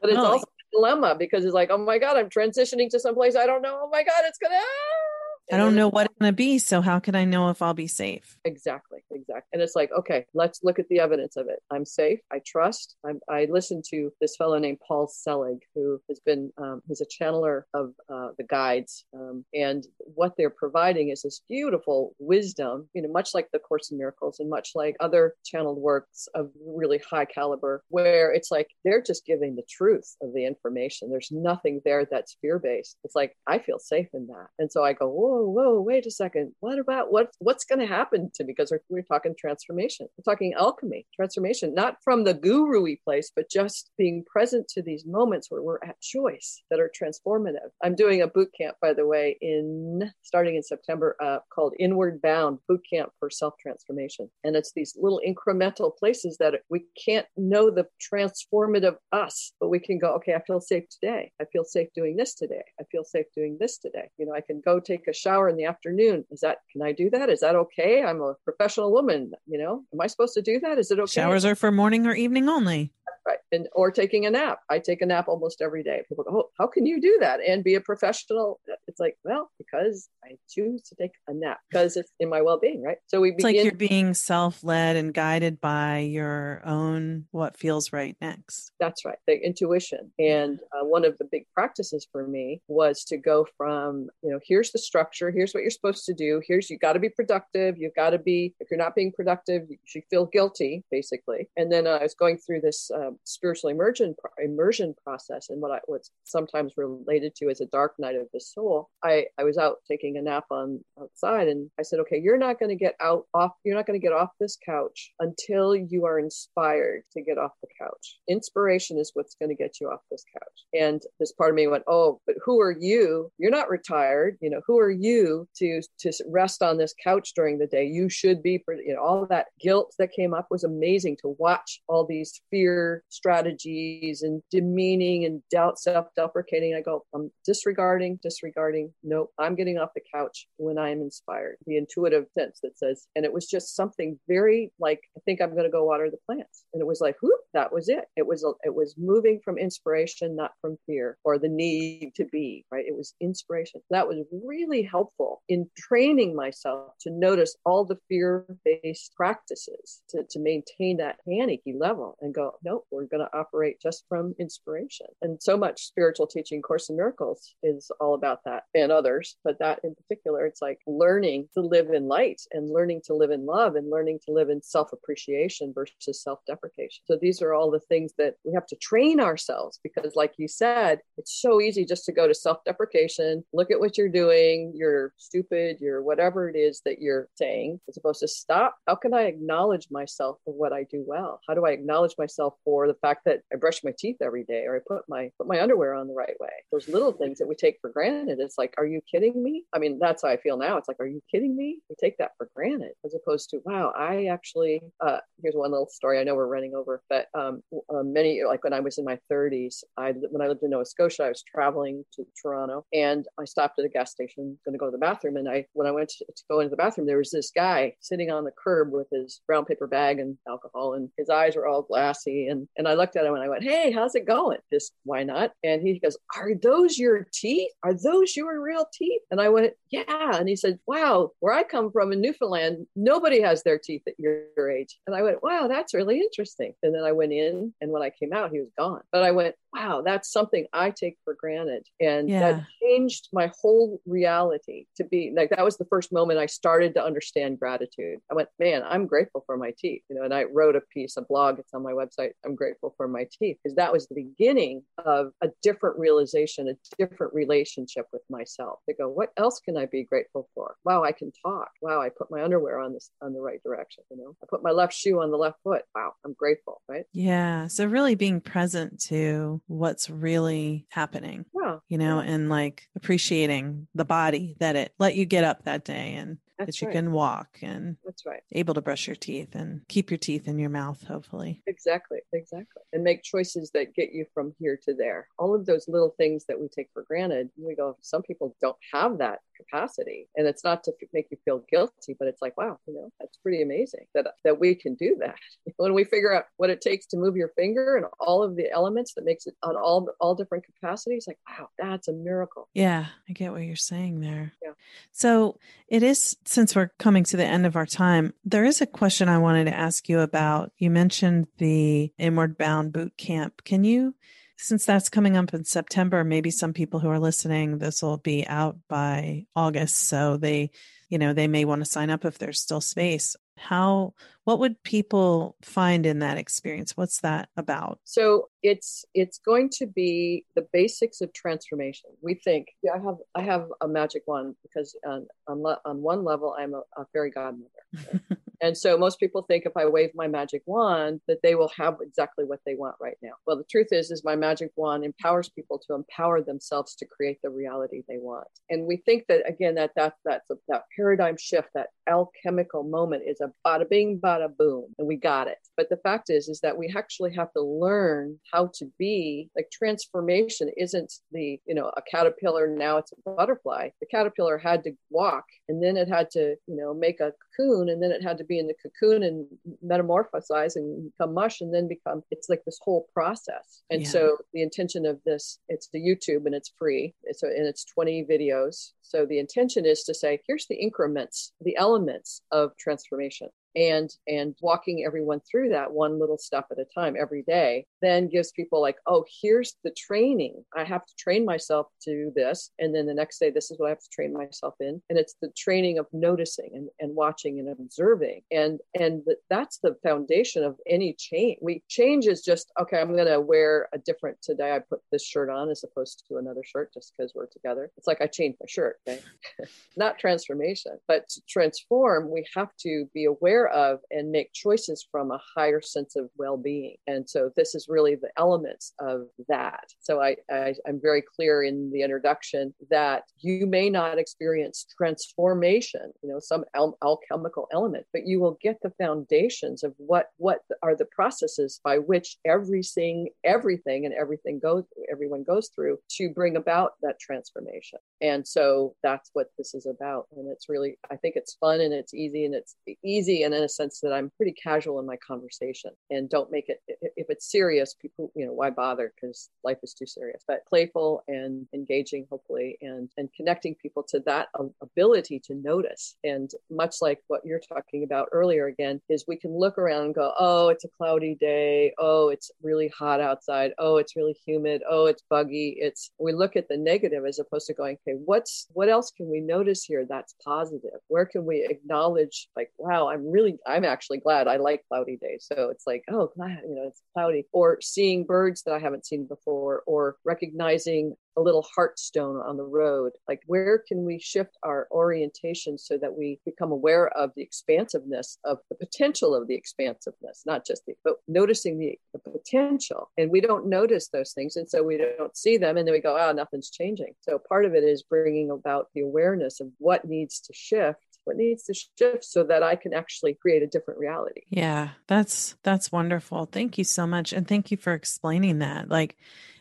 Speaker 2: But it's also a dilemma because it's like, oh my God, I'm transitioning to someplace I don't know. Oh my God, it's gonna ah!
Speaker 1: I don't know what it's going to be. So how can I know if I'll be safe?
Speaker 2: Exactly. Exactly. And it's like, okay, let's look at the evidence of it. I'm safe. I trust. I'm, i listened to this fellow named Paul Selig, who has been, um, he's a channeler of uh, the guides. Um, and what they're providing is this beautiful wisdom, you know, much like the Course in Miracles and much like other channeled works of really high caliber, where it's like they're just giving the truth of the information. There's nothing there that's fear based. It's like, I feel safe in that. And so I go, whoa, whoa, whoa, wait a second. What about what what's going to happen to me? Because we're, we're talking transformation. We're talking alchemy, transformation, not from the guru place, but just being present to these moments where we're at choice that are transformative. I'm doing a boot camp, by the way, in starting in September, uh, called Inward Bound Boot Camp for Self Transformation, and it's these little incremental places that we can't know the transformative us, but we can go, okay, I feel safe today. I feel safe doing this today. I feel safe doing this today. You know, I can go take a shower in the afternoon. Is that, can I do that? Is that okay? I'm a professional woman. You know, am I supposed to do that? Is it okay?
Speaker 1: Showers are for morning or evening only
Speaker 2: right and or taking a nap. I take a nap almost every day. People go oh how can you do that and be a professional? It's like well because i choose to take a nap because it's in my well-being right?
Speaker 1: So we begin- it's like you're being self-led and guided by your own what feels right next.
Speaker 2: That's right the intuition. And uh, one of the big practices for me was to go from you know here's the structure here's what you're supposed to do here's you got to be productive you've got to be if you're not being productive you should feel guilty basically. And then uh, i was going through this uh, spiritual immersion immersion process and what I what's sometimes related to as a dark night of the soul. I I was out taking a nap on outside and I said, okay, you're not going to get out off. You're not going to get off this couch until you are inspired to get off the couch. Inspiration is what's going to get you off this couch. And this part of me went, oh, but who are you? You're not retired. You know, who are you to to rest on this couch during the day? You should be. You know, all that guilt that came up was amazing to watch all these fear strategies and demeaning and doubt, self deprecating. I go, I'm disregarding, disregarding. Nope, I'm getting off the couch when I am inspired. The intuitive sense that says, and it was just something very like, I think I'm going to go water the plants. And it was like, whoop, that was it. It was, it was moving from inspiration, not from fear or the need to be, right? It was inspiration. That was really helpful in training myself to notice all the fear based practices to, to maintain that panicky level and go, nope, we're going to operate just from inspiration. And so much spiritual teaching, Course in Miracles, is all about that and others, but that in particular, it's like learning to live in light and learning to live in love and learning to live in self appreciation versus self deprecation. So these are all the things that we have to train ourselves because, like you said, it's so easy just to go to self deprecation, look at what you're doing, you're stupid, you're whatever it is that you're saying, as opposed to stop. How can I acknowledge myself for what I do well? How do I acknowledge myself for or the fact that I brush my teeth every day or I put my put my underwear on the right way. Those little things that we take for granted. It's like, are you kidding me? I mean, that's how I feel now. It's like, are you kidding me? We take that for granted as opposed to, wow, I actually. Uh, here's one little story. I know we're running over, but um, uh, many like when I was in my 30s, I when I lived in Nova Scotia, I was traveling to Toronto and I stopped at a gas station, going to go to the bathroom, and I when I went to, to go into the bathroom, there was this guy sitting on the curb with his brown paper bag and alcohol, and his eyes were all glassy and and I looked at him and I went, Hey, how's it going? Just why not? And he goes, Are those your teeth? Are those your real teeth? And I went, Yeah. And he said, Wow, where I come from in Newfoundland, nobody has their teeth at your age. And I went, Wow, that's really interesting. And then I went in, and when I came out, he was gone. But I went, Wow, that's something I take for granted. And yeah. that changed my whole reality to be like that was the first moment I started to understand gratitude. I went, Man, I'm grateful for my teeth. You know, and I wrote a piece, a blog, it's on my website. I'm grateful for my teeth because that was the beginning of a different realization, a different relationship with myself. To go, what else can I be grateful for? Wow, I can talk. Wow, I put my underwear on this on the right direction. You know, I put my left shoe on the left foot. Wow, I'm grateful. Right?
Speaker 1: Yeah. So really being present to what's really happening. Yeah. You know, and like appreciating the body that it let you get up that day and that's that you right. can walk and
Speaker 2: that's right.
Speaker 1: able to brush your teeth and keep your teeth in your mouth hopefully.
Speaker 2: Exactly exactly and make choices that get you from here to there. All of those little things that we take for granted we go some people don't have that capacity and it's not to make you feel guilty but it's like wow you know that's pretty amazing that that we can do that. When we figure out what it takes to move your finger and all of the elements that makes it on all all different capacities like wow that's a miracle.
Speaker 1: Yeah i get what you're saying there. Yeah. So it is since we're coming to the end of our time there is a question i wanted to ask you about you mentioned the inward bound boot camp can you since that's coming up in September, maybe some people who are listening, this will be out by August. So they, you know, they may want to sign up if there's still space. How what would people find in that experience? What's that about?
Speaker 2: So it's it's going to be the basics of transformation. We think yeah, I have I have a magic wand because um, on on, on one level I'm a, a fairy godmother. Right? And so most people think if I wave my magic wand that they will have exactly what they want right now. Well, the truth is is my magic wand empowers people to empower themselves to create the reality they want. And we think that again that that that's a, that paradigm shift, that alchemical moment is a bada bing bada boom and we got it. But the fact is is that we actually have to learn how to be like transformation isn't the, you know, a caterpillar now it's a butterfly. The caterpillar had to walk and then it had to, you know, make a cocoon and then it had to be in the cocoon and metamorphosize and become mush and then become it's like this whole process. And yeah. so the intention of this it's the youtube and it's free. It's a, and it's 20 videos. So the intention is to say here's the increments the elements of transformation and and walking everyone through that one little step at a time every day then gives people like oh here's the training. I have to train myself to this. And then the next day this is what i have to train myself in. And it's the training of noticing and, and watching and observing. And and that's the foundation of any change. We change is just okay i'm going to wear a different today i put this shirt on as opposed to another shirt just because we're together. It's like i changed my shirt okay not transformation but to transform we have to be aware aware of and make choices from a higher sense of well-being. And so this is really the elements of that. So I, I i'm very clear in the introduction that you may not experience transformation you know some al- alchemical element but you will get the foundations of what what are the processes by which everything everything and everything goes everyone goes through to bring about that transformation. And so that's what this is about. And it's really i think it's fun and it's easy and it's easy and in a sense that I'm pretty casual in my conversation and don't make it if it's serious people you know why bother? Because life is too serious. But playful and engaging hopefully and and connecting people to that ability to notice. And much like what you're talking about earlier again is we can look around and go oh it's a cloudy day. Oh it's really hot outside. Oh it's really humid. Oh it's buggy. It's we look at the negative as opposed to going okay what's what else can we notice here that's positive? Where can we acknowledge like wow i'm really really, I'm actually glad. I like cloudy days. So it's like, oh, glad, you know, it's cloudy. Or seeing birds that I haven't seen before, or recognizing a little heartstone on the road. Like, where can we shift our orientation so that we become aware of the expansiveness of the potential of the expansiveness, not just the, but noticing the, the potential. And we don't notice those things. And so we don't see them. And then we go, oh, nothing's changing. So part of it is bringing about the awareness of what needs to shift what needs to shift so that I can actually create a different reality.
Speaker 1: Yeah, that's that's wonderful. Thank you so much and thank you for explaining that. Like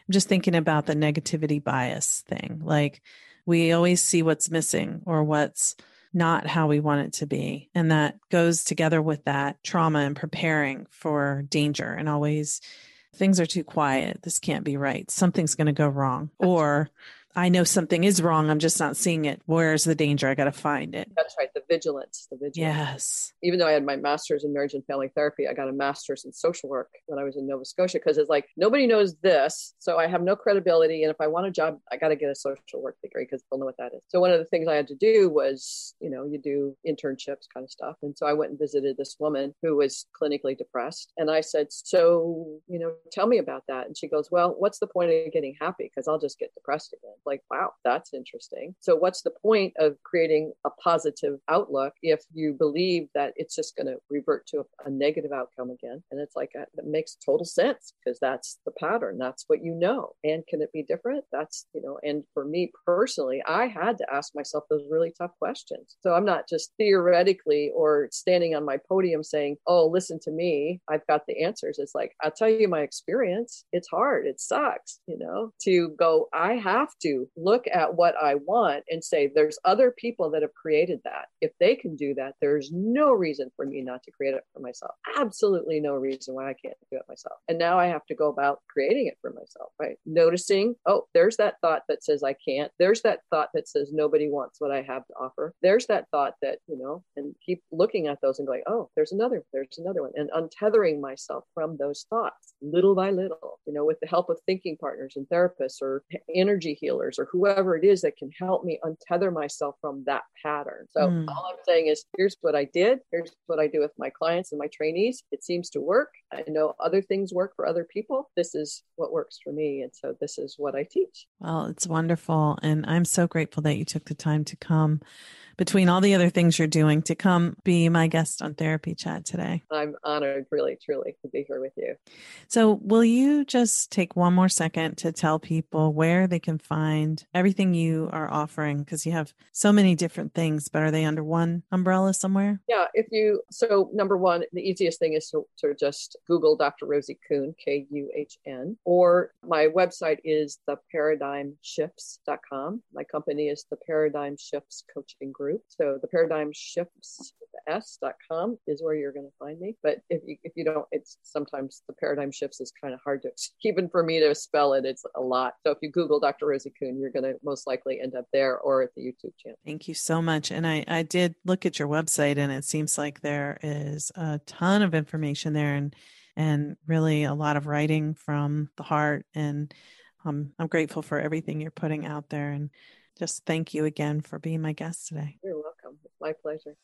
Speaker 1: I'm just thinking about the negativity bias thing. Like we always see what's missing or what's not how we want it to be. And that goes together with that trauma and preparing for danger and always things are too quiet. This can't be right. Something's going to go wrong. Or I know something is wrong. I'm just not seeing it. Where's the danger? I got to find it.
Speaker 2: That's right. The vigilance. The vigilance.
Speaker 1: Yes.
Speaker 2: Even though I had my master's in marriage and family therapy, I got a master's in social work when I was in Nova Scotia because it's like nobody knows this. So I have no credibility. And if I want a job, I got to get a social work degree because they'll know what that is. So one of the things I had to do was, you know, you do internships kind of stuff. And so I went and visited this woman who was clinically depressed. And I said, So, you know, tell me about that. And she goes, Well, what's the point of getting happy? Because I'll just get depressed again like, wow, that's interesting. So, what's the point of creating a positive outlook if you believe that it's just going to revert to a, a, negative outcome again? And it's like, uh, that makes total sense because that's the pattern. That's what you know. And can it be different? That's, you know, and for me personally, I had to ask myself those really tough questions. So, I'm not just theoretically or standing on my podium saying, oh, listen to me, I've got the answers. It's like, I'll tell you my experience. It's hard. It sucks, you know, to go, I have to look at what I want and say, there's other people that have created that. If they can do that, there's no reason for me not to create it for myself. Absolutely no reason why I can't do it myself. And now I have to go about creating it for myself, right? Noticing, oh, there's that thought that says I can't. There's that thought that says nobody wants what I have to offer. There's that thought that, you know, and keep looking at those and going, oh, there's another, there's another one. And untethering myself from those thoughts little by little, you know, with the help of thinking partners and therapists or energy healers counselors or whoever it is that can help me untether myself from that pattern. So mm. all I'm saying is here's what I did, here's what I do with my clients and my trainees. It seems to work. I know other things work for other people. This is what works for me. And so this is what I teach.
Speaker 1: Well, it's wonderful. And I'm so grateful that you took the time to come between all the other things you're doing to come be my guest on Therapy Chat today.
Speaker 2: I'm honored, really, truly, to be here with you.
Speaker 1: So, will you just take one more second to tell people where they can find everything you are offering? Because you have so many different things, but are they under one umbrella somewhere?
Speaker 2: Yeah. If you, so number one, the easiest thing is to, to just Google Dr. Rosie Kuhn, K U H N, or my website is theparadigmshifts.com. My company is the Paradigm Shifts Coaching Group group. So the paradigm shifts s.com is where you're going to find me. But if you, if you don't, it's sometimes the paradigm shifts is kind of hard to, even for me to spell it, it's a lot. So if you Google Dr. Rosie Kuhn, you're going to most likely end up there or at the YouTube channel.
Speaker 1: Thank you so much. And I, I did look at your website and it seems like there is a ton of information there and, and really a lot of writing from the heart. And um, I'm grateful for everything you're putting out there. And just thank you again for being my guest today.
Speaker 2: You're welcome. It's my pleasure.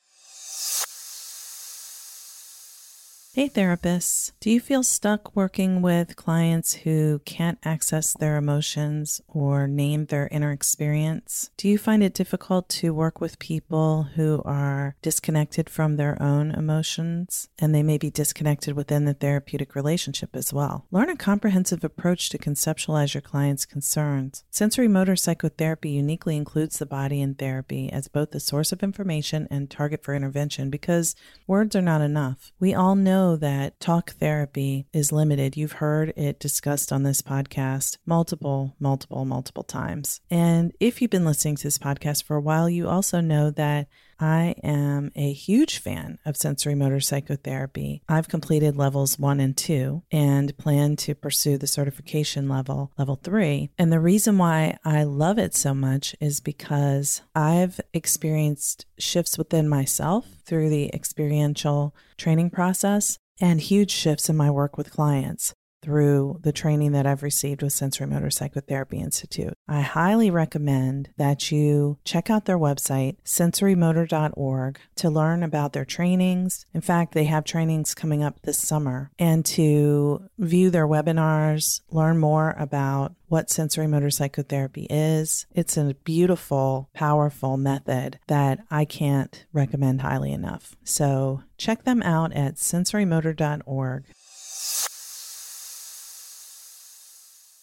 Speaker 1: Hey, therapists. Do you feel stuck working with clients who can't access their emotions or name their inner experience? Do you find it difficult to work with people who are disconnected from their own emotions and they may be disconnected within the therapeutic relationship as well? Learn a comprehensive approach to conceptualize your client's concerns. Sensorimotor psychotherapy uniquely includes the body in therapy as both a source of information and target for intervention because words are not enough. We all know know that talk therapy is limited. You've heard it discussed on this podcast multiple, multiple, multiple times. And if you've been listening to this podcast for a while, you also know that I am a huge fan of sensorimotor psychotherapy. I've completed levels one and two and plan to pursue the certification level, level three. And the reason why I love it so much is because I've experienced shifts within myself through the experiential training process and huge shifts in my work with clients through the training that I've received with Sensorimotor Psychotherapy Institute. I highly recommend that you check out their website, sensorimotor.org, to learn about their trainings. In fact, they have trainings coming up this summer, and to view their webinars, learn more about what sensorimotor psychotherapy is. It's a beautiful, powerful method that I can't recommend highly enough. So check them out at sensorimotor.org.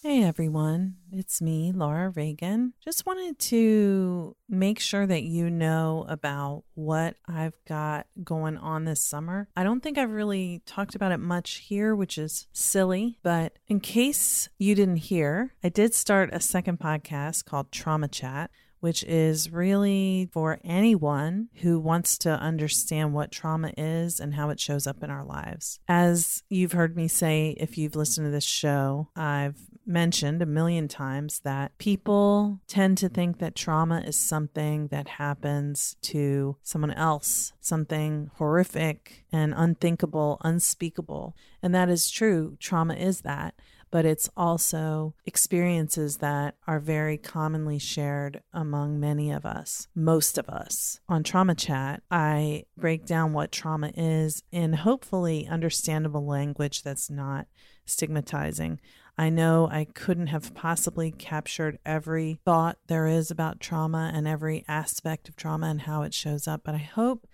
Speaker 1: Hey everyone, it's me, Laura Reagan. Just wanted to make sure that you know about what I've got going on this summer. I don't think I've really talked about it much here, which is silly, but in case you didn't hear, I did start a second podcast called Trauma Chat which is really for anyone who wants to understand what trauma is and how it shows up in our lives. As you've heard me say, if you've listened to this show, I've mentioned a million times that people tend to think that trauma is something that happens to someone else, something horrific and unthinkable, unspeakable. And that is true. Trauma is that but it's also experiences that are very commonly shared among many of us, most of us. On Trauma Chat, I break down what trauma is in hopefully understandable language that's not stigmatizing. I know I couldn't have possibly captured every thought there is about trauma and every aspect of trauma and how it shows up, but I hope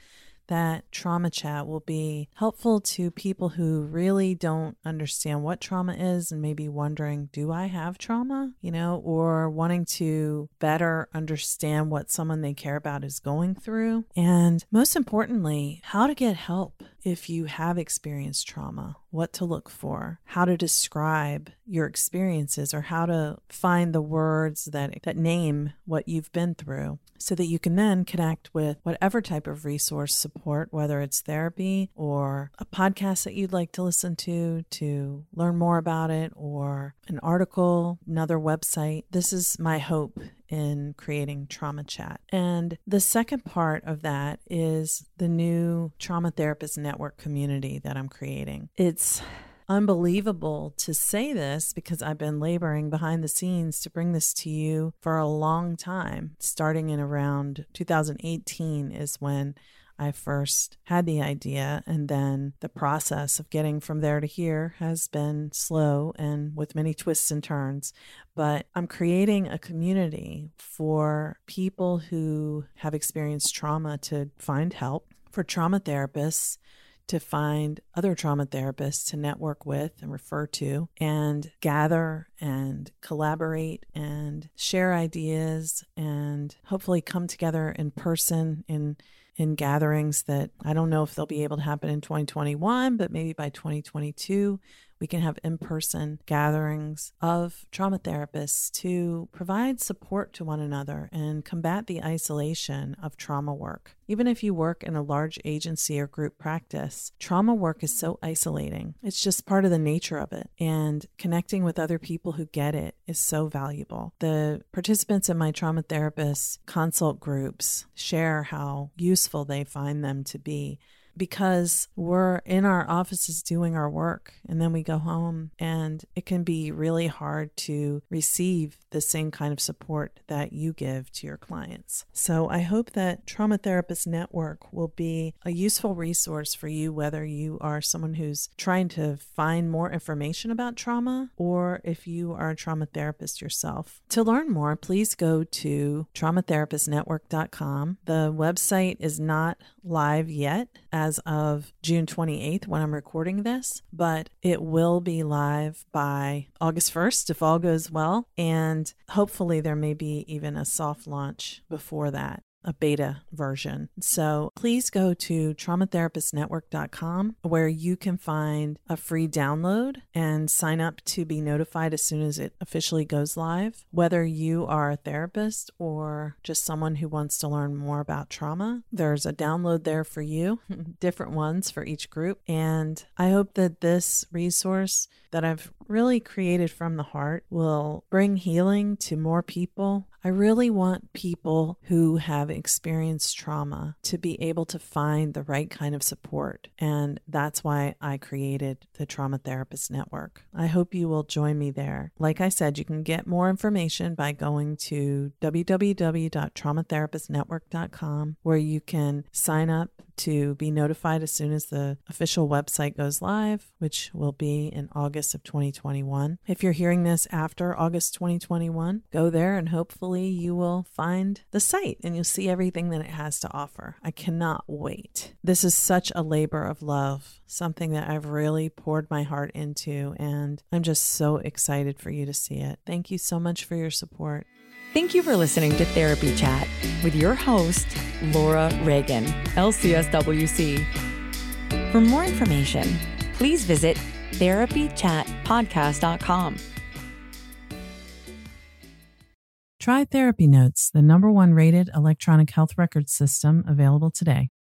Speaker 1: that trauma chat will be helpful to people who really don't understand what trauma is and maybe wondering, do I have trauma? You know, or wanting to better understand what someone they care about is going through. And most importantly, how to get help if you have experienced trauma, what to look for, how to describe your experiences, or how to find the words that, that name what you've been through so that you can then connect with whatever type of resource support, whether it's therapy or a podcast that you'd like to listen to to learn more about it, or an article, another website. This is my hope in creating Trauma Chat. And the second part of that is the new Trauma Therapist Network community that I'm creating. It's unbelievable to say this because I've been laboring behind the scenes to bring this to you for a long time. Starting in around 2018 is when I first had the idea, and then the process of getting from there to here has been slow and with many twists and turns. But I'm creating a community for people who have experienced trauma to find help, for trauma therapists to find other trauma therapists to network with and refer to and gather and collaborate and share ideas and hopefully come together in person in in gatherings that I don't know if they'll be able to happen in 2021, but maybe by 2022 we can have in person gatherings of trauma therapists to provide support to one another and combat the isolation of trauma work. Even if you work in a large agency or group practice, trauma work is so isolating. It's just part of the nature of it. And connecting with other people who get it is so valuable. The participants in my trauma therapist consult groups share how useful they find them to be because we're in our offices doing our work and then we go home and it can be really hard to receive the same kind of support that you give to your clients. So I hope that Trauma Therapist Network will be a useful resource for you whether you are someone who's trying to find more information about trauma or if you are a trauma therapist yourself. To learn more, please go to traumatherapistnetwork.com. The website is not live yet as of June 28th when I'm recording this, but it will be live by August 1st if all goes well. And hopefully, there may be even a soft launch before that a beta version. So please go to traumatherapistnetwork.com where you can find a free download and sign up to be notified as soon as it officially goes live. Whether you are a therapist or just someone who wants to learn more about trauma, there's a download there for you, different ones for each group. And I hope that this resource that I've really created from the heart will bring healing to more people I really want people who have experienced trauma to be able to find the right kind of support. And that's why I created the Trauma Therapist Network. I hope you will join me there. Like I said, you can get more information by going to www.traumatherapistnetwork.com, where you can sign up to be notified as soon as the official website goes live, which will be in August of 2021. If you're hearing this after August 2021, go there and hopefully you will find the site and you'll see everything that it has to offer. I cannot wait. This is such a labor of love, something that I've really poured my heart into, and I'm just so excited for you to see it. Thank you so much for your support.
Speaker 3: Thank you for listening to Therapy Chat with your host, Laura Reagan, LCSWC. For more information, please visit therapychatpodcast.com.
Speaker 1: Try Therapy Notes, the number one rated electronic health record system available today.